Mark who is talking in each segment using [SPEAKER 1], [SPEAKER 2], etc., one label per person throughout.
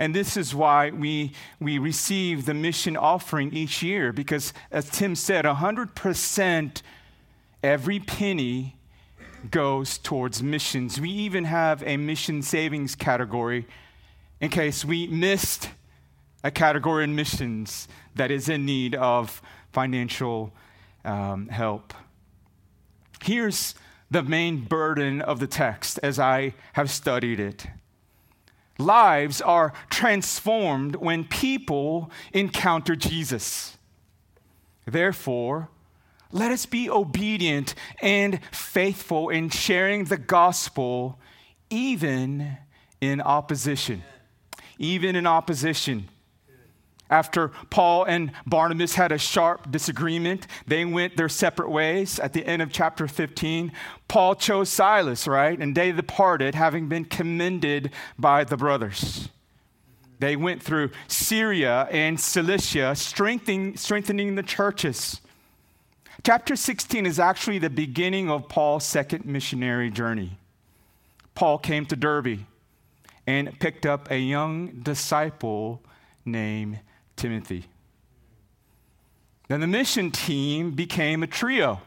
[SPEAKER 1] And this is why we, we receive the mission offering each year, because as Tim said, 100% every penny goes towards missions. We even have a mission savings category in case we missed a category in missions that is in need of financial um, help. Here's the main burden of the text as I have studied it. Lives are transformed when people encounter Jesus. Therefore, let us be obedient and faithful in sharing the gospel, even in opposition. Even in opposition. After Paul and Barnabas had a sharp disagreement, they went their separate ways. At the end of chapter 15, Paul chose Silas, right? And they departed, having been commended by the brothers. They went through Syria and Cilicia, strengthening, strengthening the churches. Chapter 16 is actually the beginning of Paul's second missionary journey. Paul came to Derbe and picked up a young disciple named Timothy. Then the mission team became a trio.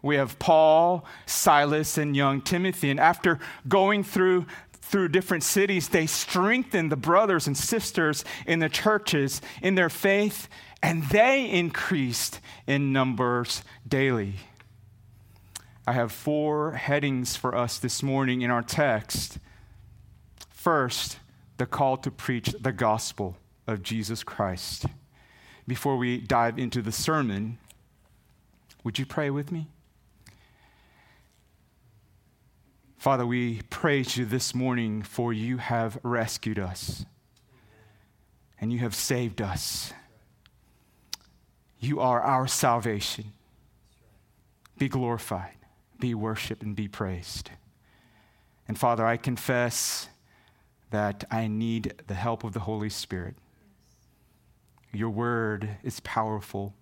[SPEAKER 1] We have Paul, Silas, and young Timothy. And after going through through different cities, they strengthened the brothers and sisters in the churches in their faith, and they increased in numbers daily. I have four headings for us this morning in our text. First, the call to preach the gospel of Jesus Christ. Before we dive into the sermon, would you pray with me? Father, we praise you this morning for you have rescued us and you have saved us. You are our salvation. Be glorified, be worshiped, and be praised. And Father, I confess that I need the help of the Holy Spirit. Your word is powerful.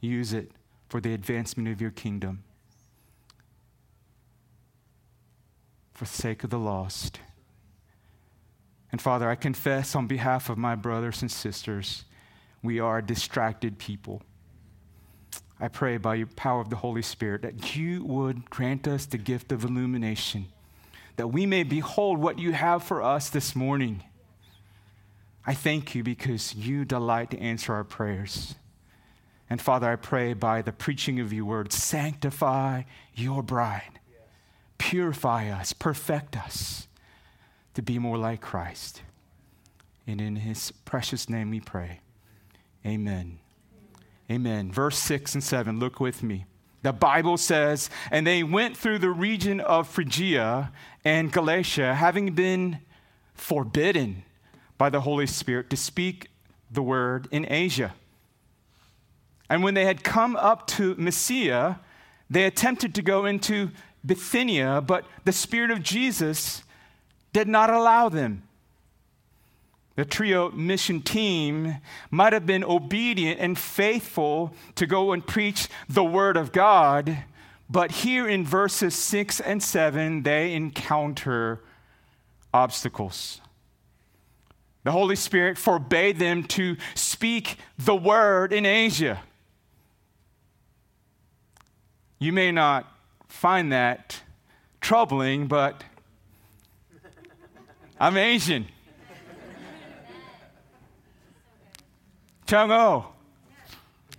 [SPEAKER 1] Use it for the advancement of your kingdom, for the sake of the lost. And Father, I confess on behalf of my brothers and sisters, we are distracted people. I pray by your power of the Holy Spirit that you would grant us the gift of illumination, that we may behold what you have for us this morning I thank you because you delight to answer our prayers. And Father, I pray by the preaching of your word, sanctify your bride, purify us, perfect us to be more like Christ. And in his precious name we pray. Amen. Amen. Verse 6 and 7, look with me. The Bible says, and they went through the region of Phrygia and Galatia, having been forbidden by the Holy Spirit to speak the word in Asia. And when they had come up to Mysia, they attempted to go into Bithynia, but the Spirit of Jesus did not allow them. The trio mission team might have been obedient and faithful to go and preach the Word of God, but here in verses 6 and 7, they encounter obstacles. The Holy Spirit forbade them to speak the word in Asia. You may not find that troubling, but I'm Asian. Chung O,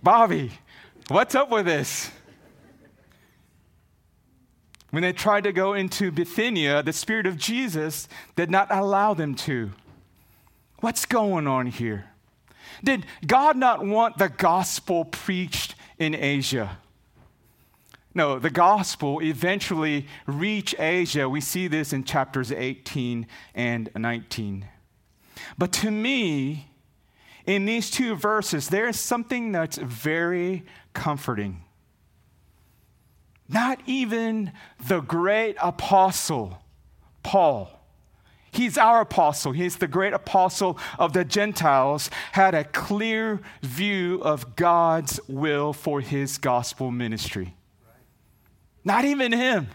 [SPEAKER 1] Bobby, what's up with this? When they tried to go into Bithynia, the Spirit of Jesus did not allow them to. What's going on here? Did God not want the gospel preached in Asia? No, the gospel eventually reached Asia. We see this in chapters 18 and 19. But to me, in these two verses, there is something that's very comforting. Not even the great apostle, Paul, He's our apostle. He's the great apostle of the Gentiles, had a clear view of God's will for his gospel ministry. Not even him.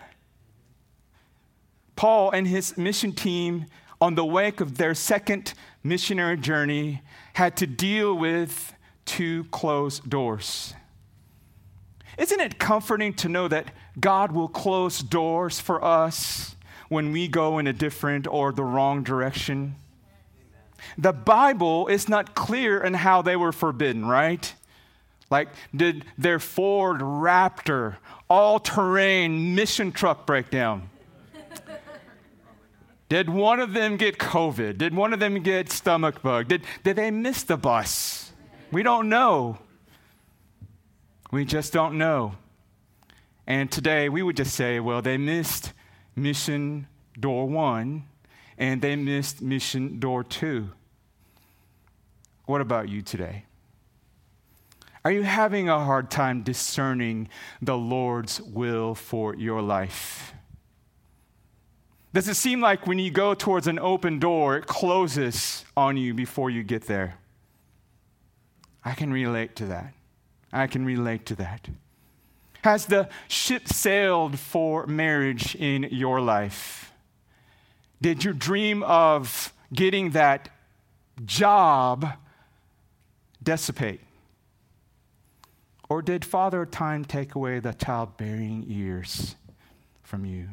[SPEAKER 1] Paul and his mission team on the wake of their second missionary journey, had to deal with two closed doors. Isn't it comforting to know that God will close doors for us when we go in a different or the wrong direction? The Bible is not clear in how they were forbidden, right? Like, did their Ford Raptor all terrain mission truck break down? Did one of them get COVID? Did one of them get stomach bug? Did, did they miss the bus? We don't know. We just don't know. And today we would just say, well, they missed mission door one and they missed mission door two. What about you today? Are you having a hard time discerning the Lord's will for your life? Does it seem like when you go towards an open door, it closes on you before you get there? I can relate to that. I can relate to that. Has the ship sailed for marriage in your life? Did your dream of getting that job dissipate? Or did Father Time take away the childbearing years from you?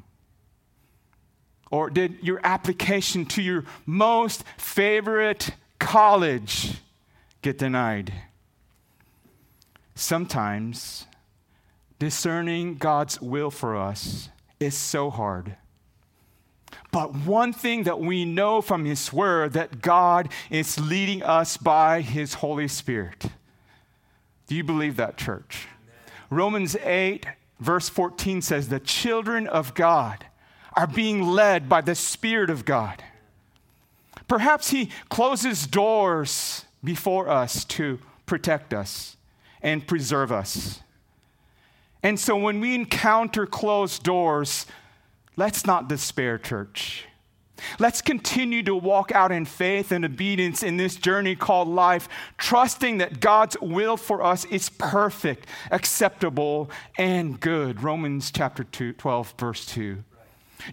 [SPEAKER 1] Or did your application to your most favorite college get denied? Sometimes discerning God's will for us is so hard. But one thing that we know from His Word that God is leading us by His Holy Spirit. Do you believe that, church? Amen. Romans 8, verse 14 says, The children of God are being led by the Spirit of God. Perhaps He closes doors before us to protect us and preserve us. And so when we encounter closed doors, let's not despair, church. Let's continue to walk out in faith and obedience in this journey called life, trusting that God's will for us is perfect, acceptable, and good. Romans chapter 2, 12, verse 2.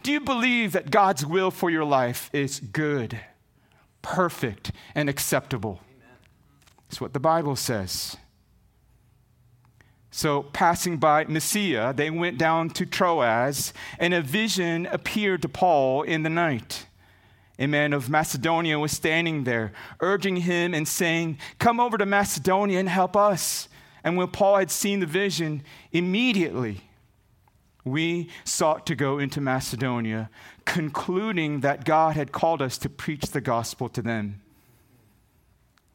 [SPEAKER 1] Do you believe that God's will for your life is good, perfect, and acceptable? That's what the Bible says. So, passing by Mysia, they went down to Troas, and a vision appeared to Paul in the night. A man of Macedonia was standing there, urging him and saying, Come over to Macedonia and help us. And when Paul had seen the vision, immediately we sought to go into Macedonia, concluding that God had called us to preach the gospel to them.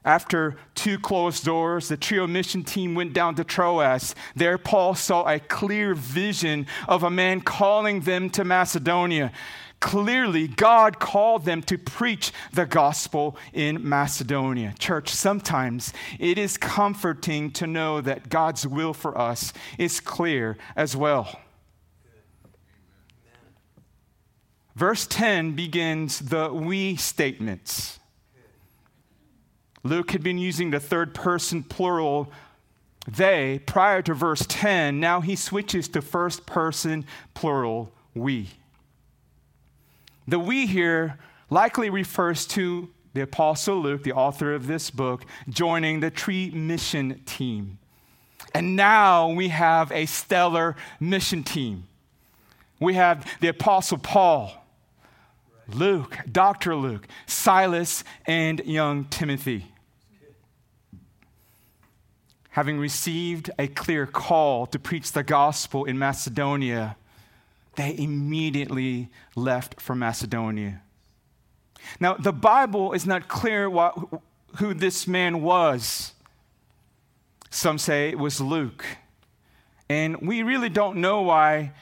[SPEAKER 1] After two closed doors, the trio mission team went down to Troas. There, Paul saw a clear vision of a man calling them to Macedonia. Clearly, God called them to preach the gospel in Macedonia. Church, sometimes it is comforting to know that God's will for us is clear as well. Verse 10 begins the we statements. Luke had been using the third person plural they prior to verse 10. Now he switches to first person plural we. The we here likely refers to the Apostle Luke, the author of this book, joining the tree mission team. And now we have a stellar mission team. We have the Apostle Paul, Luke, Dr. Luke, Silas, and young Timothy. Having received a clear call to preach the gospel in Macedonia, they immediately left for Macedonia. Now, the Bible is not clear what, who this man was. Some say it was Luke. And we really don't know why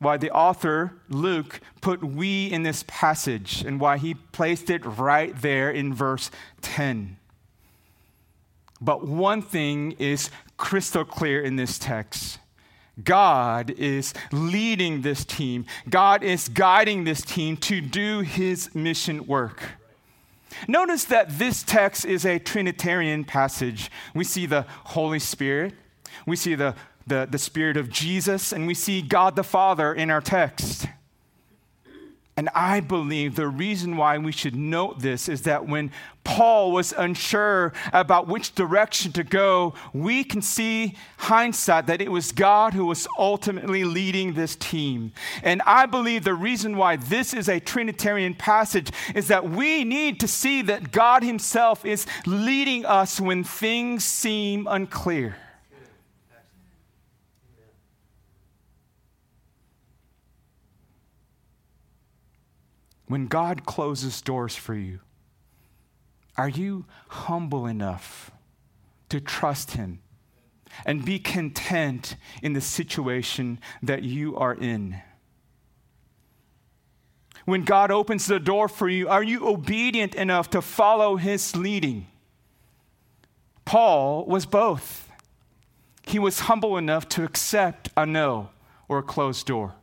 [SPEAKER 1] why the author, Luke, put we in this passage and why he placed it right there in verse 10. But one thing is crystal clear in this text. God is leading this team. God is guiding this team to do his mission work. Notice that this text is a Trinitarian passage. We see the Holy Spirit, we see the the, the Spirit of Jesus, and we see God the Father in our text. And I believe the reason why we should note this is that when Paul was unsure about which direction to go, we can see hindsight that it was God who was ultimately leading this team. And I believe the reason why this is a Trinitarian passage is that we need to see that God Himself is leading us when things seem unclear. When God closes doors for you, are you humble enough to trust Him and be content in the situation that you are in? When God opens the door for you, are you obedient enough to follow His leading? Paul was both. He was humble enough to accept a no or a closed door.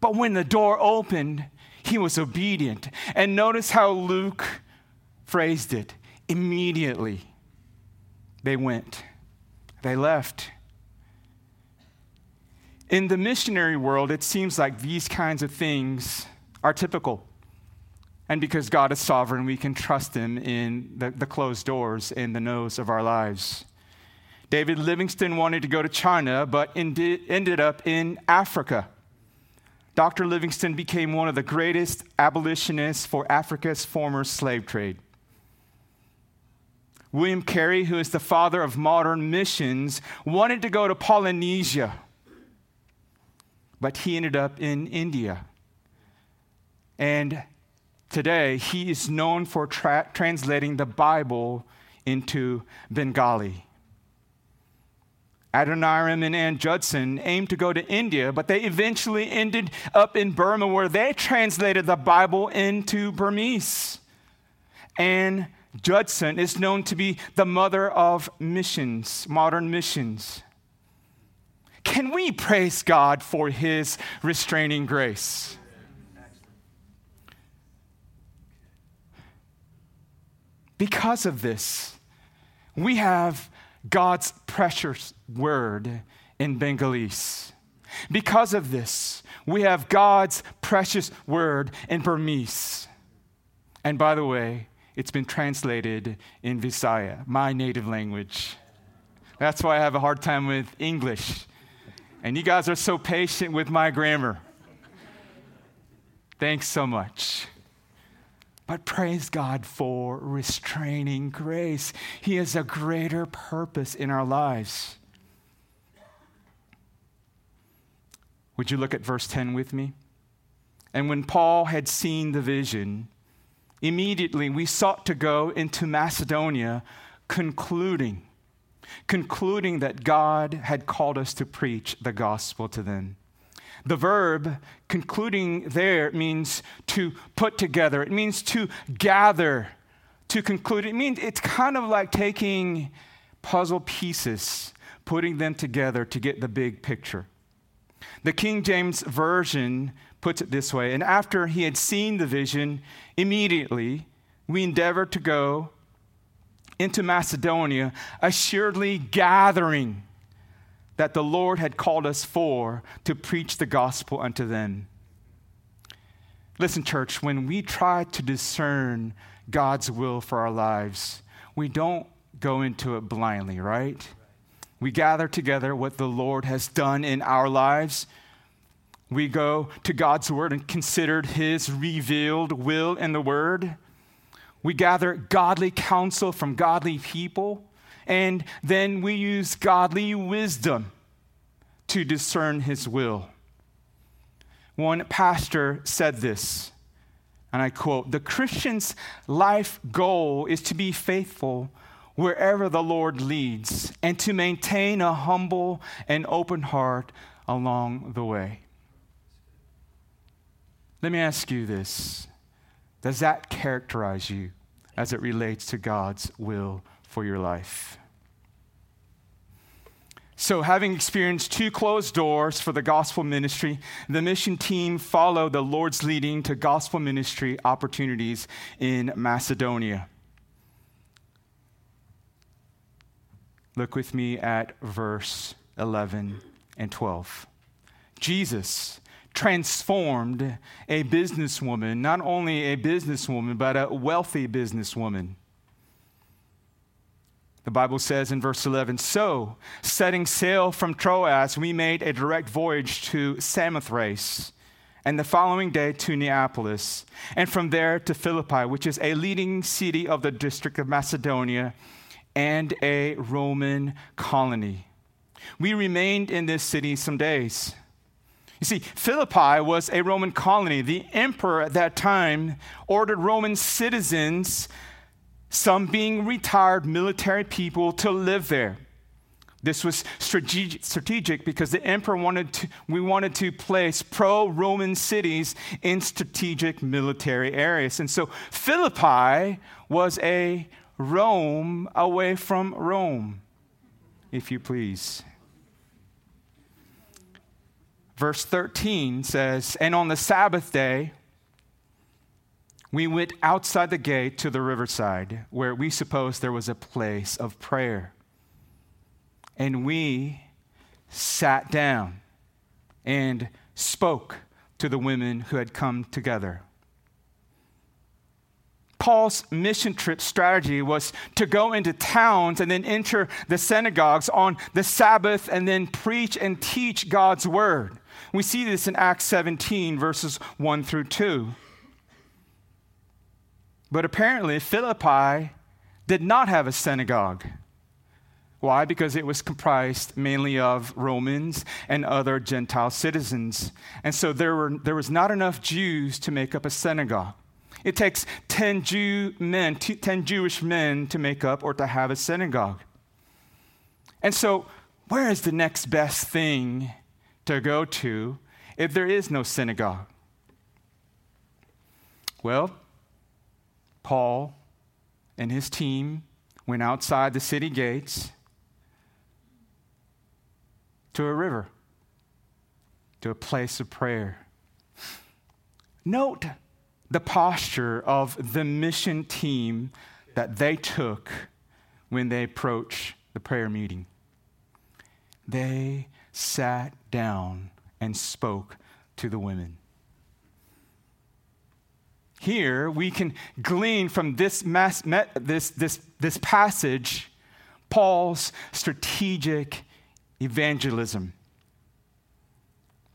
[SPEAKER 1] But when the door opened, he was obedient. And notice how Luke phrased it immediately. They went, they left. In the missionary world, it seems like these kinds of things are typical. And because God is sovereign, we can trust Him in the, the closed doors and the no's of our lives. David Livingstone wanted to go to China, but ended up in Africa. Dr. Livingstone became one of the greatest abolitionists for Africa's former slave trade. William Carey, who is the father of modern missions, wanted to go to Polynesia, but he ended up in India. And today, he is known for tra- translating the Bible into Bengali. Adoniram and Ann Judson aimed to go to India, but they eventually ended up in Burma where they translated the Bible into Burmese. Ann Judson is known to be the mother of missions, modern missions. Can we praise God for his restraining grace? Because of this, we have God's precious word in Bengalese. Because of this, we have God's precious word in Burmese. And by the way, it's been translated in Visaya, my native language. That's why I have a hard time with English. And you guys are so patient with my grammar. Thanks so much. But praise God for restraining grace. He has a greater purpose in our lives. Would you look at verse 10 with me? And when Paul had seen the vision, immediately we sought to go into Macedonia, concluding, concluding that God had called us to preach the gospel to them. The verb concluding there means to put together, it means to gather, to conclude. It means it's kind of like taking puzzle pieces, putting them together to get the big picture. The King James Version puts it this way And after he had seen the vision, immediately we endeavored to go into Macedonia, assuredly gathering that the Lord had called us for to preach the gospel unto them. Listen, church, when we try to discern God's will for our lives, we don't go into it blindly, right? We gather together what the Lord has done in our lives. We go to God's word and consider his revealed will in the word. We gather godly counsel from godly people and then we use godly wisdom to discern his will. One pastor said this, and I quote The Christian's life goal is to be faithful wherever the Lord leads and to maintain a humble and open heart along the way. Let me ask you this Does that characterize you as it relates to God's will for your life? So, having experienced two closed doors for the gospel ministry, the mission team followed the Lord's leading to gospel ministry opportunities in Macedonia. Look with me at verse 11 and 12. Jesus, transformed a businesswoman, not only a businesswoman, but a wealthy businesswoman. The Bible says in verse 11 So, setting sail from Troas, we made a direct voyage to Samothrace, and the following day to Neapolis, and from there to Philippi, which is a leading city of the district of Macedonia and a Roman colony. We remained in this city some days. You see, Philippi was a Roman colony. The emperor at that time ordered Roman citizens, some being retired military people, to live there. This was strategic, because the emperor wanted to, we wanted to place pro Roman cities in strategic military areas. And so Philippi was a Rome away from Rome, if you please. Verse 13 says, And on the Sabbath day, we went outside the gate to the riverside, where we supposed there was a place of prayer. And we sat down and spoke to the women who had come together. Paul's mission trip strategy was to go into towns and then enter the synagogues on the Sabbath and then preach and teach God's word. We see this in Acts 17, verses 1 through 2. But apparently, Philippi did not have a synagogue. Why? Because it was comprised mainly of Romans and other Gentile citizens. And so there, were, there was not enough Jews to make up a synagogue. It takes 10 Jew men, 10 Jewish men to make up or to have a synagogue. And so, where is the next best thing to go to if there is no synagogue? Well, Paul and his team went outside the city gates to a river, to a place of prayer. Note the posture of the mission team that they took when they approached the prayer meeting. They sat down and spoke to the women. Here we can glean from this, mass, this, this, this passage Paul's strategic evangelism.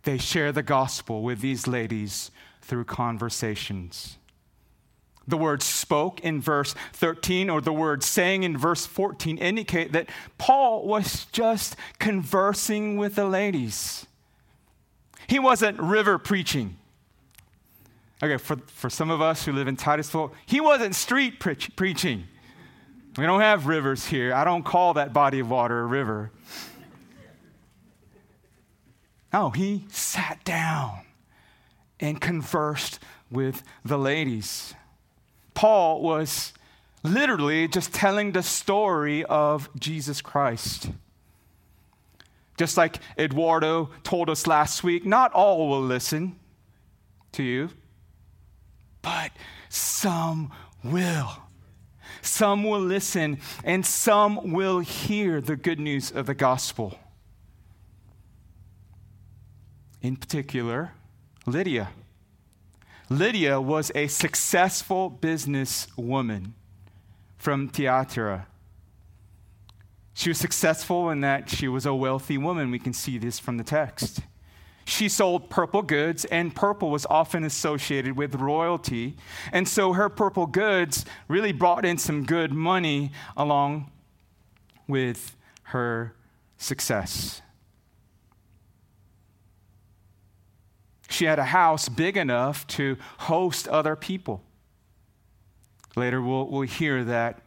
[SPEAKER 1] They share the gospel with these ladies through conversations. The word spoke in verse 13 or the word saying in verse 14 indicate that Paul was just conversing with the ladies. He wasn't river preaching. Okay, for, for some of us who live in Titusville, he wasn't street pre- preaching. We don't have rivers here. I don't call that body of water a river. No, he sat down and conversed with the ladies. Paul was literally just telling the story of Jesus Christ. Just like Eduardo told us last week, not all will listen to you, but some will. Some will listen, and some will hear the good news of the gospel. In particular, Lydia. Lydia was a successful business woman from Thyatira. She was successful in that she was a wealthy woman. We can see this from the text. She sold purple goods, and purple was often associated with royalty. And so her purple goods really brought in some good money along with her success. She had a house big enough to host other people. Later, we'll, we'll hear that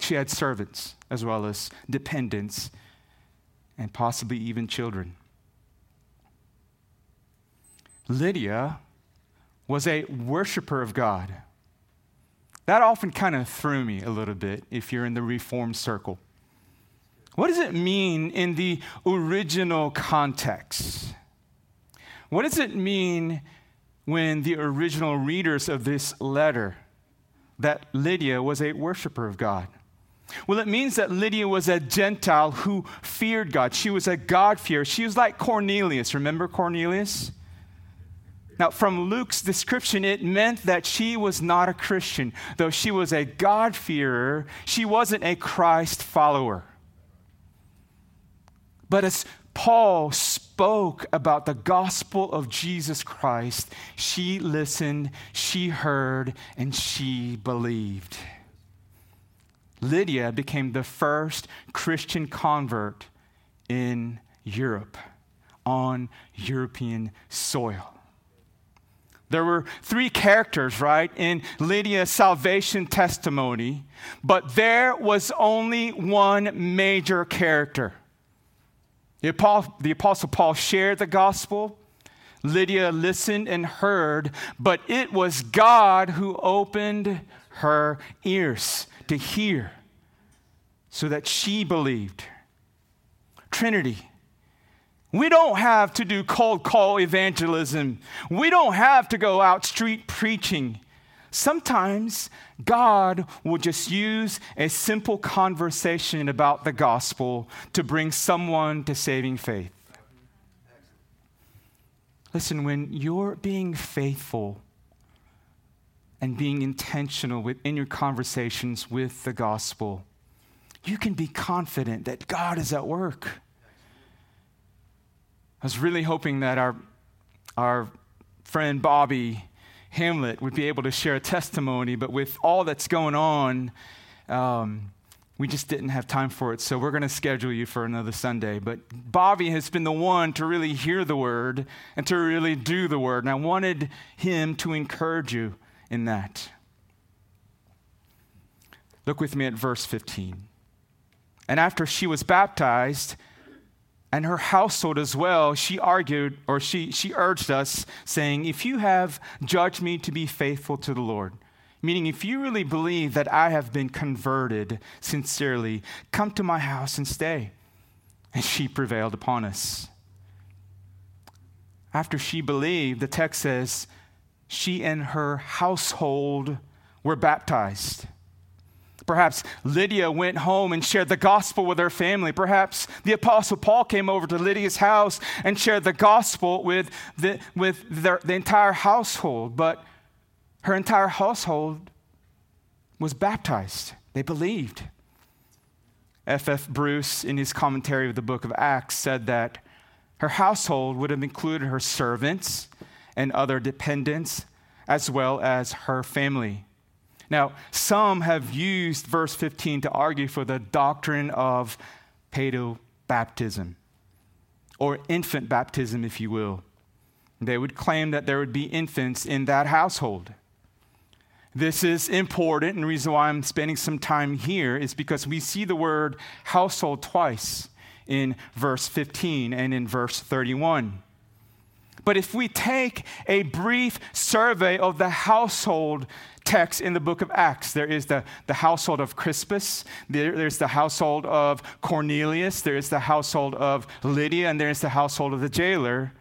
[SPEAKER 1] she had servants as well as dependents and possibly even children. Lydia was a worshiper of God. That often kind of threw me a little bit if you're in the Reformed circle. What does it mean in the original context? What does it mean when the original readers of this letter that Lydia was a worshiper of God? Well, it means that Lydia was a Gentile who feared God. She was a God-fearer. She was like Cornelius. Remember Cornelius? Now, from Luke's description, it meant that she was not a Christian. Though she was a God-fearer, she wasn't a Christ follower. But as Paul spoke about the gospel of Jesus Christ, she listened, she heard, and she believed. Lydia became the first Christian convert in Europe on European soil. There were three characters, right, in Lydia's salvation testimony, but there was only one major character. The Apostle, the Apostle Paul shared the gospel. Lydia listened and heard, but it was God who opened her ears to hear so that she believed. Trinity. We don't have to do cold call evangelism. We don't have to go out street preaching. Sometimes God will just use a simple conversation about the gospel to bring someone to saving faith. Listen, when you're being faithful and being intentional within your conversations with the gospel, you can be confident that God is at work. I was really hoping that our, our friend Bobby Hamlet would be able to share a testimony, but with all that's going on, um, we just didn't have time for it. So we're going to schedule you for another Sunday. But Bobby has been the one to really hear the word and to really do the word. And I wanted him to encourage you in that. Look with me at verse 15. And after she was baptized, and her household as well, she argued or she, she urged us, saying, If you have judged me to be faithful to the Lord, meaning if you really believe that I have been converted sincerely, come to my house and stay. And she prevailed upon us. After she believed, the text says, she and her household were baptized. Perhaps Lydia went home and shared the gospel with her family. Perhaps the Apostle Paul came over to Lydia's house and shared the gospel with the, with the, the entire household. But her entire household was baptized, they believed. F.F. F. Bruce, in his commentary of the book of Acts, said that her household would have included her servants and other dependents, as well as her family. Now, some have used verse 15 to argue for the doctrine of paedo baptism, or infant baptism, if you will. They would claim that there would be infants in that household. This is important, and the reason why I'm spending some time here is because we see the word household twice in verse 15 and in verse 31. But if we take a brief survey of the household text in the book of Acts. There is the, the household of Crispus, there, there's the household of Cornelius, there is the household of Lydia, and there's the household of the jailer.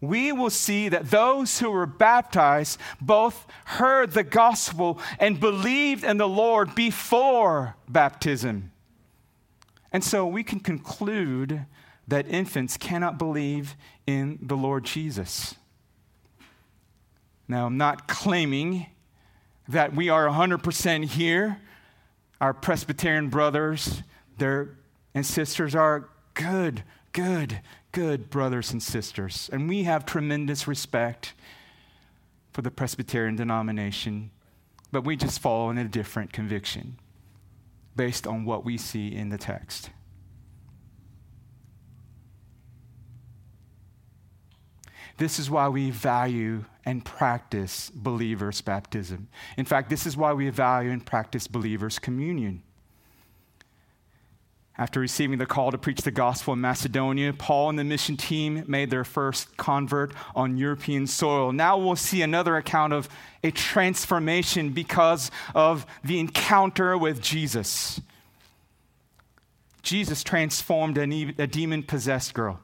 [SPEAKER 1] We will see that those who were baptized both heard the gospel and believed in the Lord before baptism. And so we can conclude that infants cannot believe in the Lord Jesus. Now, I'm not claiming that we are 100% here. Our Presbyterian brothers their, and sisters are good, good, good brothers and sisters. And we have tremendous respect for the Presbyterian denomination, but we just fall in a different conviction based on what we see in the text. This is why we value and practice believers' baptism. In fact, this is why we value and practice believers' communion. After receiving the call to preach the gospel in Macedonia, Paul and the mission team made their first convert on European soil. Now we'll see another account of a transformation because of the encounter with Jesus. Jesus transformed a demon possessed girl.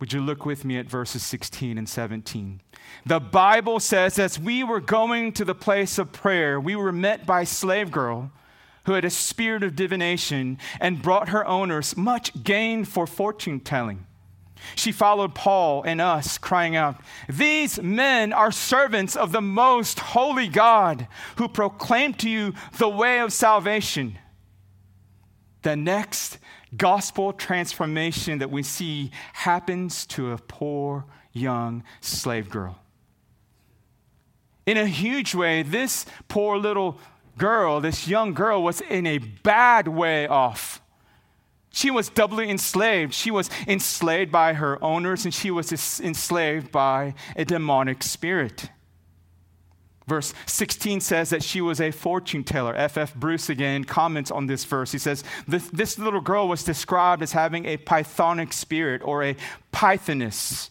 [SPEAKER 1] Would you look with me at verses 16 and 17? The Bible says, as we were going to the place of prayer, we were met by a slave girl who had a spirit of divination and brought her owners much gain for fortune telling. She followed Paul and us, crying out, These men are servants of the most holy God who proclaim to you the way of salvation. The next gospel transformation that we see happens to a poor young slave girl. In a huge way, this poor little girl, this young girl, was in a bad way off. She was doubly enslaved. She was enslaved by her owners, and she was enslaved by a demonic spirit. Verse 16 says that she was a fortune teller. F.F. Bruce again comments on this verse. He says, this, this little girl was described as having a pythonic spirit or a pythoness.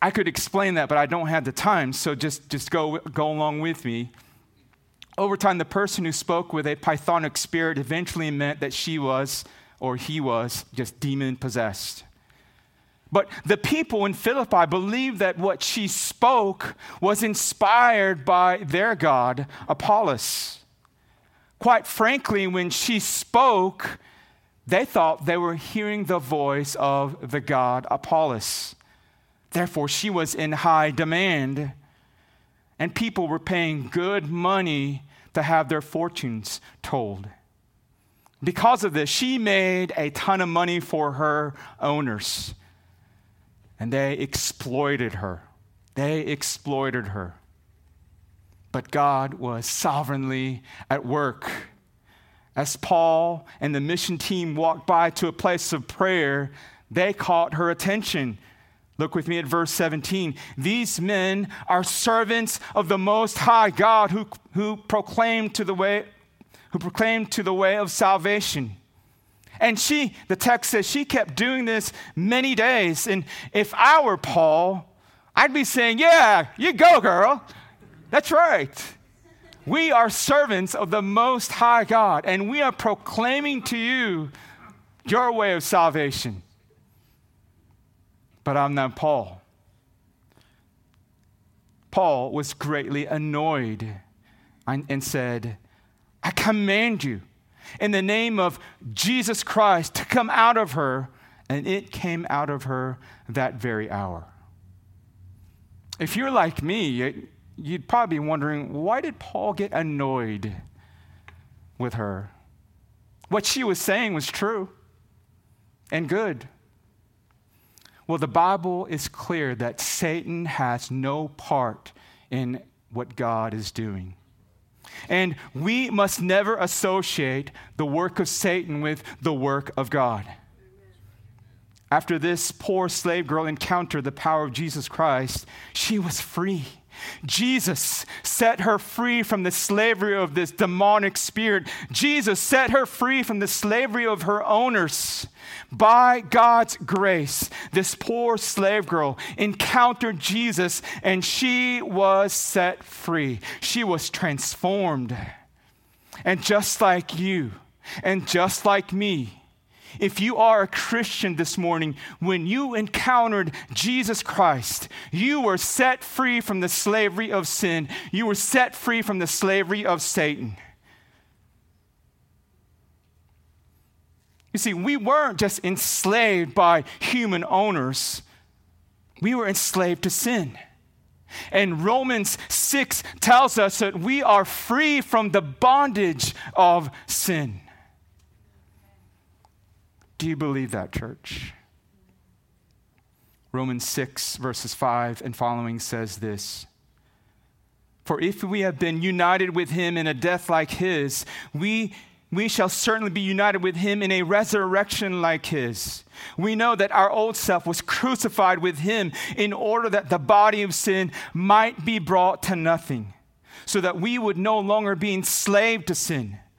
[SPEAKER 1] I could explain that, but I don't have the time, so just, just go, go along with me. Over time, the person who spoke with a pythonic spirit eventually meant that she was, or he was, just demon possessed. But the people in Philippi believed that what she spoke was inspired by their god, Apollos. Quite frankly, when she spoke, they thought they were hearing the voice of the god Apollos. Therefore, she was in high demand, and people were paying good money to have their fortunes told. Because of this, she made a ton of money for her owners, and they exploited her. They exploited her. But God was sovereignly at work. As Paul and the mission team walked by to a place of prayer, they caught her attention. Look with me at verse 17. These men are servants of the Most High God who, who proclaim to the way who proclaim to the way of salvation. And she, the text says, she kept doing this many days. And if I were Paul, I'd be saying, Yeah, you go, girl. That's right. We are servants of the Most High God, and we are proclaiming to you your way of salvation but I'm not Paul. Paul was greatly annoyed and said, I command you in the name of Jesus Christ to come out of her. And it came out of her that very hour. If you're like me, you'd probably be wondering why did Paul get annoyed with her? What she was saying was true and good. Well, the Bible is clear that Satan has no part in what God is doing. And we must never associate the work of Satan with the work of God. After this poor slave girl encountered the power of Jesus Christ, she was free. Jesus set her free from the slavery of this demonic spirit. Jesus set her free from the slavery of her owners. By God's grace, this poor slave girl encountered Jesus and she was set free. She was transformed. And just like you, and just like me, if you are a Christian this morning, when you encountered Jesus Christ, you were set free from the slavery of sin. You were set free from the slavery of Satan. You see, we weren't just enslaved by human owners, we were enslaved to sin. And Romans 6 tells us that we are free from the bondage of sin. Do you believe that, church? Romans 6, verses 5 and following says this For if we have been united with him in a death like his, we, we shall certainly be united with him in a resurrection like his. We know that our old self was crucified with him in order that the body of sin might be brought to nothing, so that we would no longer be enslaved to sin.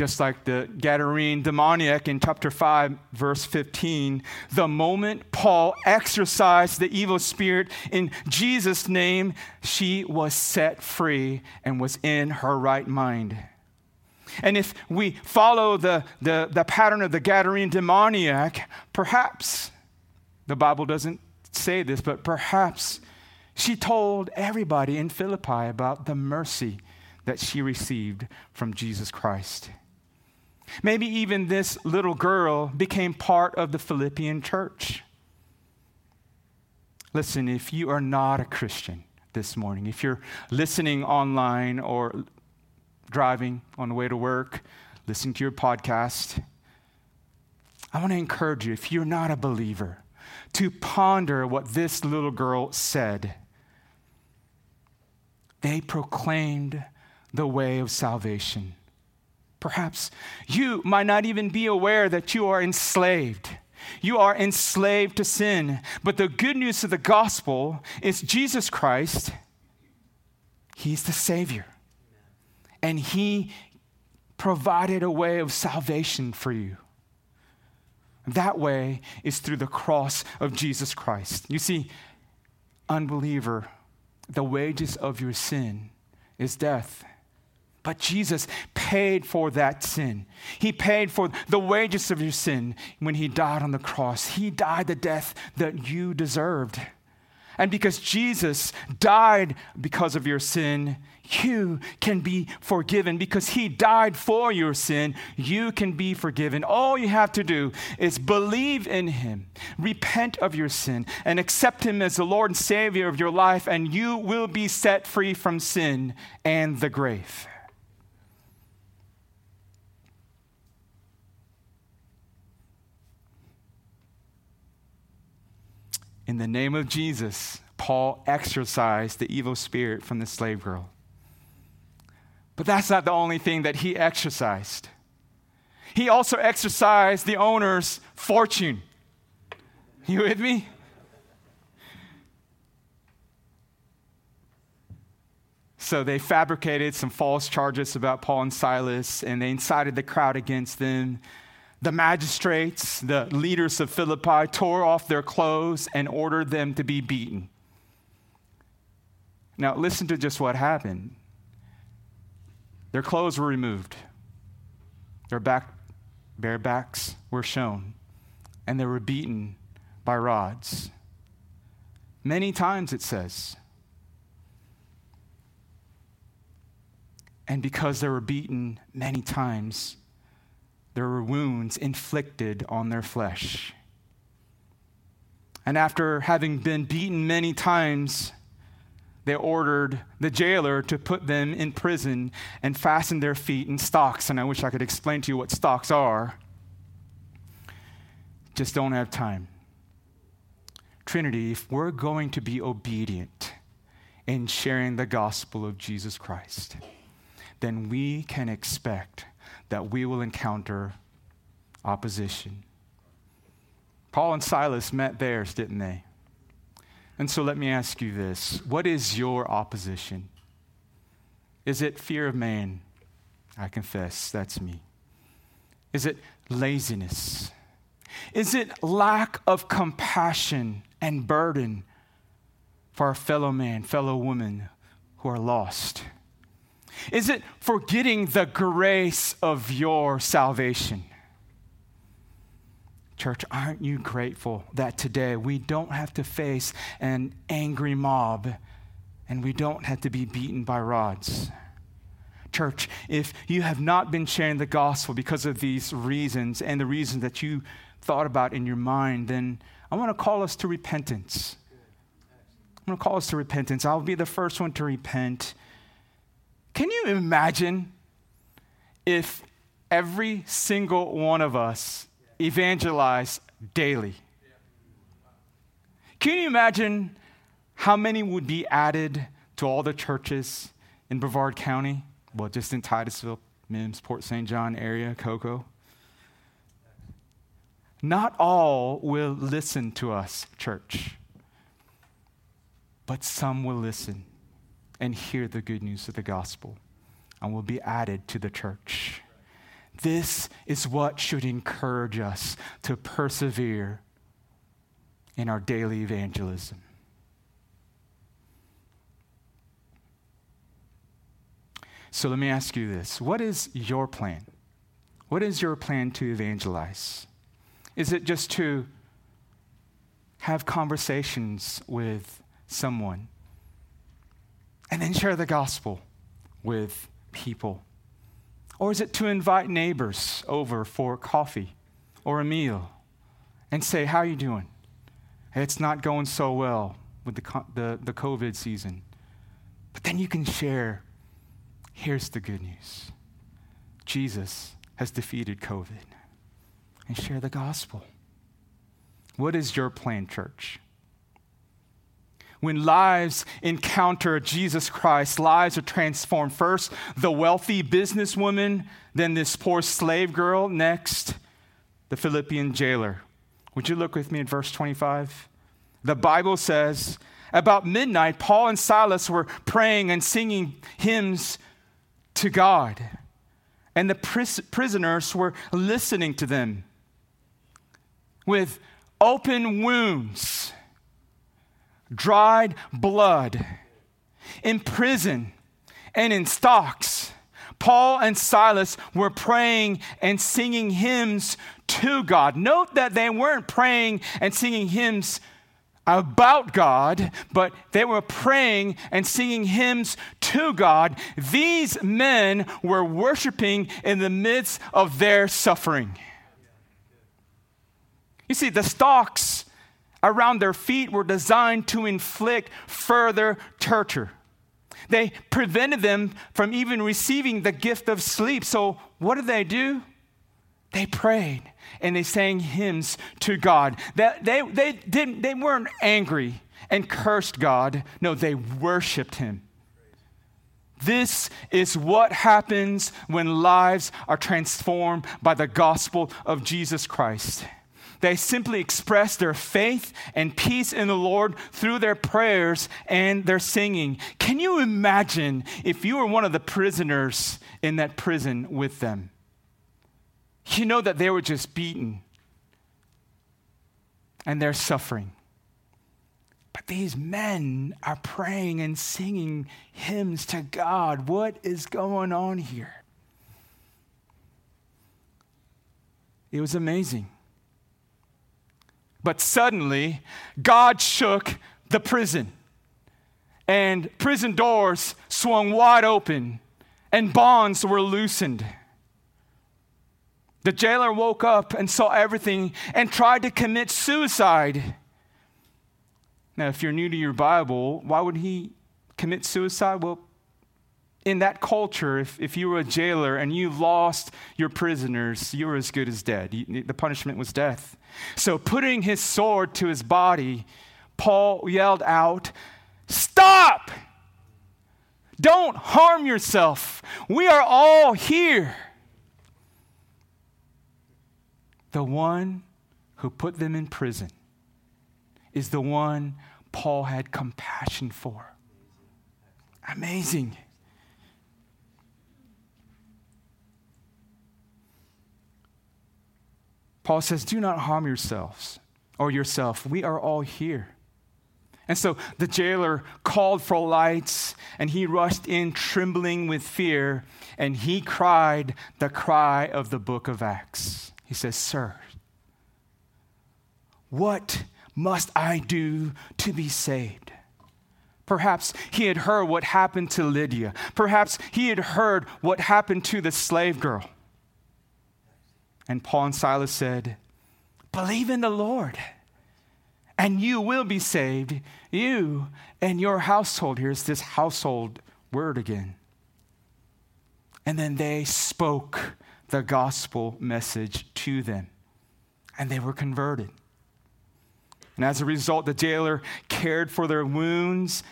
[SPEAKER 1] Just like the Gadarene demoniac in chapter 5, verse 15, the moment Paul exorcised the evil spirit in Jesus' name, she was set free and was in her right mind. And if we follow the, the, the pattern of the Gadarene demoniac, perhaps, the Bible doesn't say this, but perhaps she told everybody in Philippi about the mercy that she received from Jesus Christ. Maybe even this little girl became part of the Philippian church. Listen, if you are not a Christian this morning, if you're listening online or driving on the way to work, listening to your podcast, I want to encourage you, if you're not a believer, to ponder what this little girl said. They proclaimed the way of salvation. Perhaps you might not even be aware that you are enslaved. You are enslaved to sin. But the good news of the gospel is Jesus Christ, He's the Savior. And He provided a way of salvation for you. That way is through the cross of Jesus Christ. You see, unbeliever, the wages of your sin is death. But Jesus paid for that sin. He paid for the wages of your sin when he died on the cross. He died the death that you deserved. And because Jesus died because of your sin, you can be forgiven. Because he died for your sin, you can be forgiven. All you have to do is believe in him, repent of your sin, and accept him as the Lord and Savior of your life, and you will be set free from sin and the grave. In the name of Jesus, Paul exorcised the evil spirit from the slave girl. But that's not the only thing that he exorcised. He also exorcised the owner's fortune. You with me? So they fabricated some false charges about Paul and Silas, and they incited the crowd against them. The magistrates, the leaders of Philippi, tore off their clothes and ordered them to be beaten. Now, listen to just what happened. Their clothes were removed, their back, bare backs were shown, and they were beaten by rods. Many times it says. And because they were beaten many times, there were wounds inflicted on their flesh. And after having been beaten many times, they ordered the jailer to put them in prison and fasten their feet in stocks. And I wish I could explain to you what stocks are. Just don't have time. Trinity, if we're going to be obedient in sharing the gospel of Jesus Christ, then we can expect that we will encounter opposition. Paul and Silas met theirs, didn't they? And so let me ask you this What is your opposition? Is it fear of man? I confess, that's me. Is it laziness? Is it lack of compassion and burden for our fellow man, fellow woman who are lost? Is it forgetting the grace of your salvation? Church, aren't you grateful that today we don't have to face an angry mob and we don't have to be beaten by rods? Church, if you have not been sharing the gospel because of these reasons and the reasons that you thought about in your mind, then I want to call us to repentance. I'm going to call us to repentance. I'll be the first one to repent. Can you imagine if every single one of us evangelized daily? Can you imagine how many would be added to all the churches in Brevard County? Well, just in Titusville, Mims, Port St. John area, Cocoa. Not all will listen to us, church, but some will listen and hear the good news of the gospel and will be added to the church. This is what should encourage us to persevere in our daily evangelism. So let me ask you this What is your plan? What is your plan to evangelize? Is it just to have conversations with someone and then share the gospel with people? Or is it to invite neighbors over for coffee or a meal and say, How are you doing? It's not going so well with the, the, the COVID season. But then you can share here's the good news Jesus has defeated COVID and share the gospel. What is your plan, church? When lives encounter Jesus Christ, lives are transformed. First, the wealthy businesswoman, then this poor slave girl, next, the Philippian jailer. Would you look with me at verse 25? The Bible says, about midnight, Paul and Silas were praying and singing hymns to God, and the pris- prisoners were listening to them with open wounds, dried blood, in prison, and in stocks. Paul and Silas were praying and singing hymns to God. Note that they weren't praying and singing hymns about God, but they were praying and singing hymns to God. These men were worshiping in the midst of their suffering. You see, the stocks around their feet were designed to inflict further torture. They prevented them from even receiving the gift of sleep. So, what did they do? They prayed and they sang hymns to God. They, they, they, didn't, they weren't angry and cursed God. No, they worshiped Him. This is what happens when lives are transformed by the gospel of Jesus Christ. They simply express their faith and peace in the Lord through their prayers and their singing. Can you imagine if you were one of the prisoners in that prison with them? You know that they were just beaten and they're suffering. But these men are praying and singing hymns to God. What is going on here? It was amazing. But suddenly, God shook the prison, and prison doors swung wide open, and bonds were loosened. The jailer woke up and saw everything and tried to commit suicide. Now, if you're new to your Bible, why would he commit suicide? Well, in that culture, if, if you were a jailer and you lost your prisoners, you were as good as dead. You, the punishment was death. So, putting his sword to his body, Paul yelled out, Stop! Don't harm yourself. We are all here. The one who put them in prison is the one Paul had compassion for. Amazing. Paul says, Do not harm yourselves or yourself. We are all here. And so the jailer called for lights, and he rushed in trembling with fear, and he cried the cry of the book of Acts. He says, Sir, what must I do to be saved? Perhaps he had heard what happened to Lydia. Perhaps he had heard what happened to the slave girl. And Paul and Silas said, Believe in the Lord, and you will be saved, you and your household. Here's this household word again. And then they spoke the gospel message to them, and they were converted. And as a result, the jailer cared for their wounds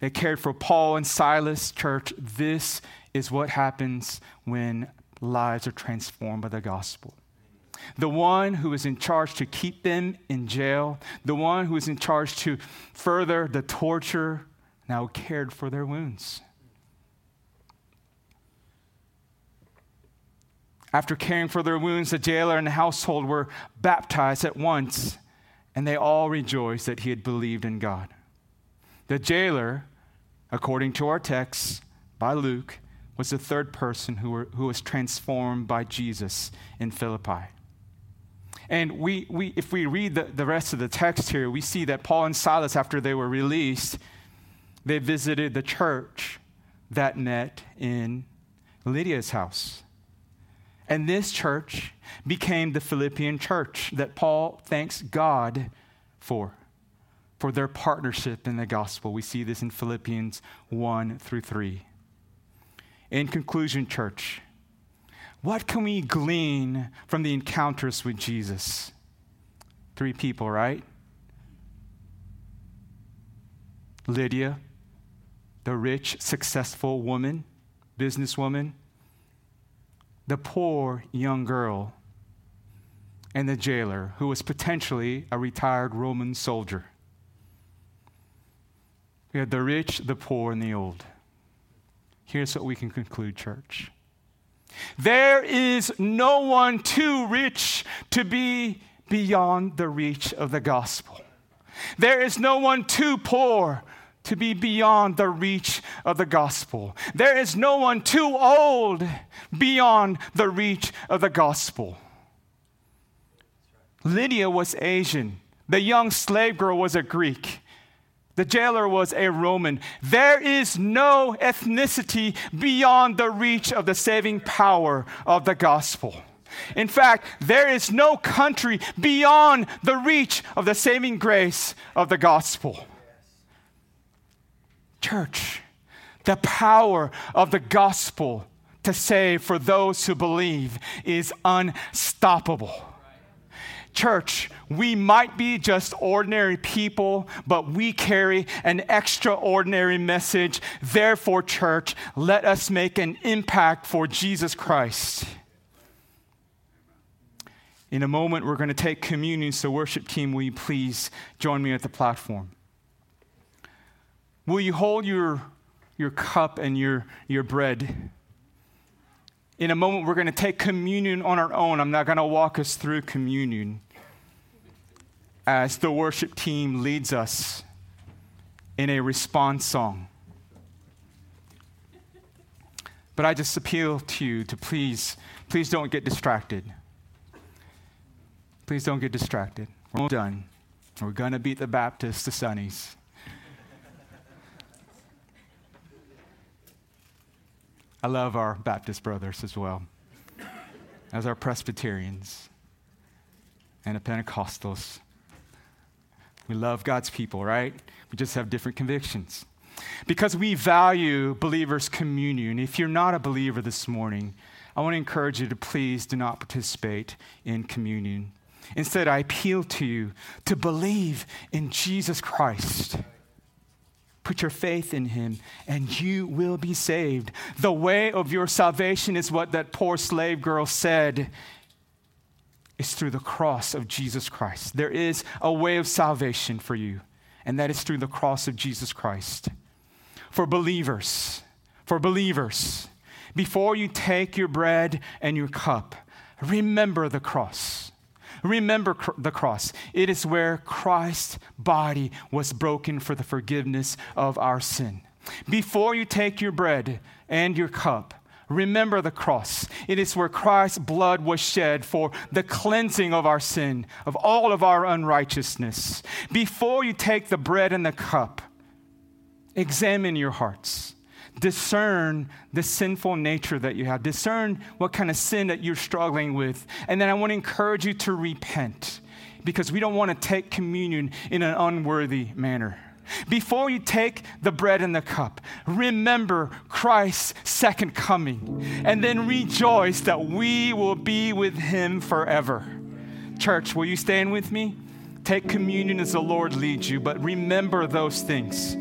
[SPEAKER 1] They cared for Paul and Silas. Church, this is what happens when lives are transformed by the gospel. The one who is in charge to keep them in jail, the one who is in charge to further the torture, now cared for their wounds. After caring for their wounds, the jailer and the household were baptized at once, and they all rejoiced that he had believed in God. The jailer, according to our text by Luke, was the third person who, were, who was transformed by Jesus in Philippi. And we, we, if we read the, the rest of the text here, we see that Paul and Silas, after they were released, they visited the church that met in Lydia's house. And this church became the Philippian church that Paul thanks God for, for their partnership in the gospel. We see this in Philippians 1 through 3. In conclusion, church, what can we glean from the encounters with Jesus? Three people, right? Lydia, the rich, successful woman, businesswoman the poor young girl and the jailer, who was potentially a retired Roman soldier. We had the rich, the poor, and the old. Here's what we can conclude, church. There is no one too rich to be beyond the reach of the gospel. There is no one too poor to be beyond the reach of the gospel. There is no one too old beyond the reach of the gospel. Lydia was Asian. The young slave girl was a Greek. The jailer was a Roman. There is no ethnicity beyond the reach of the saving power of the gospel. In fact, there is no country beyond the reach of the saving grace of the gospel. Church, the power of the gospel to save for those who believe is unstoppable. Church, we might be just ordinary people, but we carry an extraordinary message. Therefore, church, let us make an impact for Jesus Christ. In a moment, we're going to take communion. So, worship team, will you please join me at the platform? Will you hold your, your cup and your, your bread? In a moment, we're going to take communion on our own. I'm not going to walk us through communion as the worship team leads us in a response song. But I just appeal to you to please, please don't get distracted. Please don't get distracted. We're done. We're going to beat the Baptists, the Sunnies. I love our Baptist brothers as well, as our Presbyterians and the Pentecostals. We love God's people, right? We just have different convictions. Because we value believers' communion. If you're not a believer this morning, I want to encourage you to please do not participate in communion. Instead, I appeal to you to believe in Jesus Christ Put your faith in him, and you will be saved. The way of your salvation is what that poor slave girl said is through the cross of Jesus Christ. There is a way of salvation for you, and that is through the cross of Jesus Christ. For believers, for believers, before you take your bread and your cup, remember the cross. Remember cr- the cross. It is where Christ's body was broken for the forgiveness of our sin. Before you take your bread and your cup, remember the cross. It is where Christ's blood was shed for the cleansing of our sin, of all of our unrighteousness. Before you take the bread and the cup, examine your hearts discern the sinful nature that you have, discern what kind of sin that you're struggling with. And then I want to encourage you to repent because we don't want to take communion in an unworthy manner. Before you take the bread and the cup, remember Christ's second coming and then rejoice that we will be with him forever. Church, will you stand with me? Take communion as the Lord leads you, but remember those things.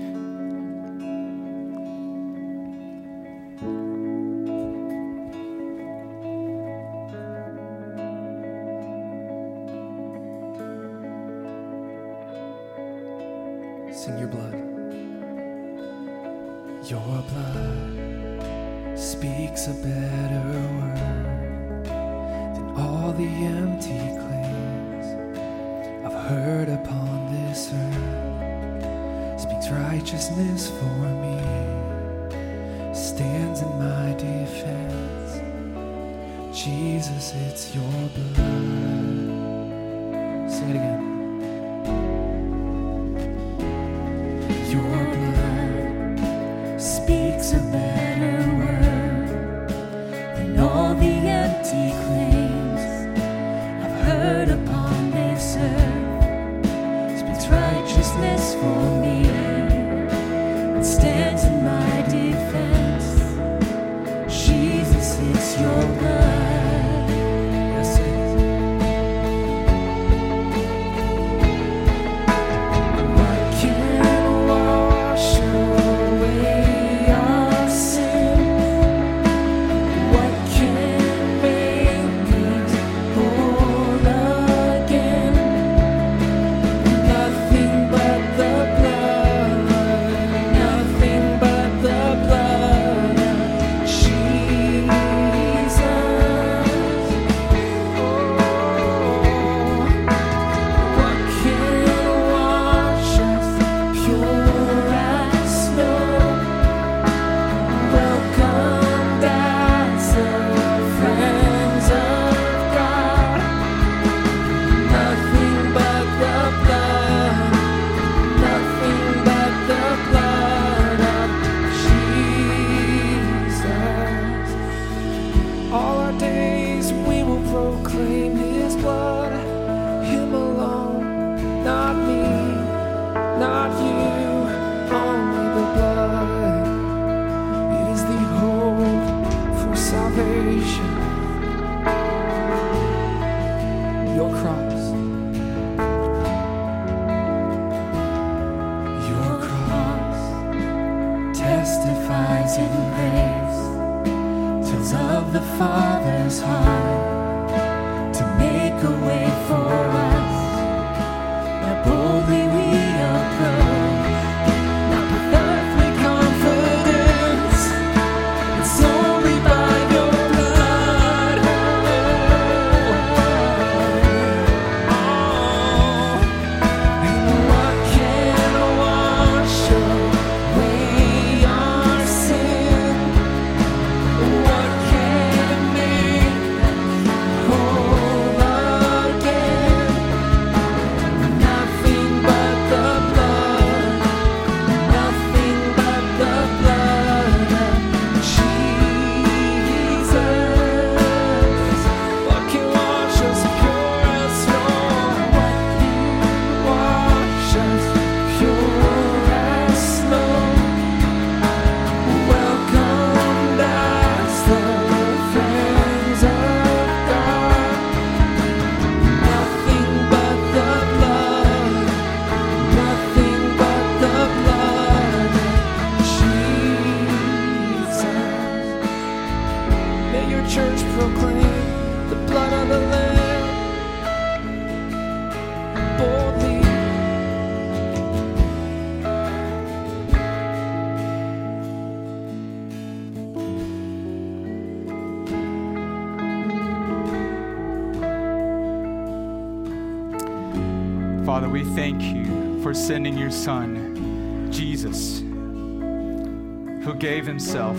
[SPEAKER 1] Son, Jesus, who gave himself,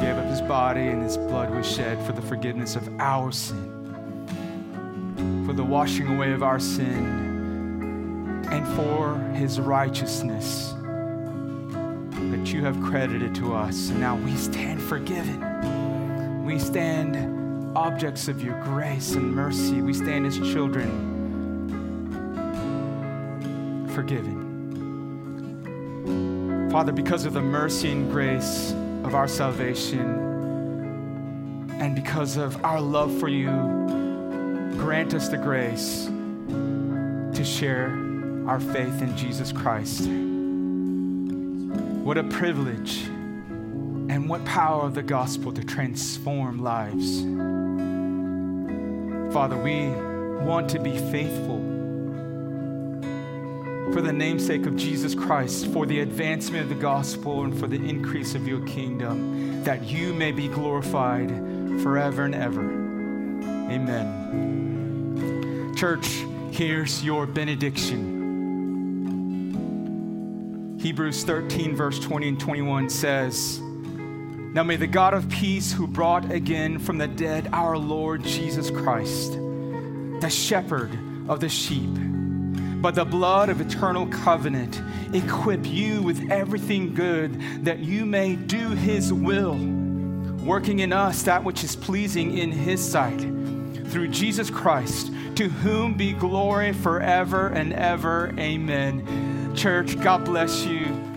[SPEAKER 1] gave up his body, and his blood was shed for the forgiveness of our sin, for the washing away of our sin, and for his righteousness that you have credited to us. And now we stand forgiven. We stand objects of your grace and mercy. We stand as children forgiven. Father, because of the mercy and grace of our salvation and because of our love for you, grant us the grace to share our faith in Jesus Christ. What a privilege and what power of the gospel to transform lives. Father, we want to be faithful for the namesake of Jesus Christ, for the advancement of the gospel and for the increase of your kingdom, that you may be glorified forever and ever. Amen. Church, here's your benediction. Hebrews 13, verse 20 and 21 says, Now may the God of peace, who brought again from the dead our Lord Jesus Christ, the shepherd of the sheep, by the blood of eternal covenant, equip you with everything good that you may do his will, working in us that which is pleasing in his sight. Through Jesus Christ, to whom be glory forever and ever. Amen. Church, God bless you.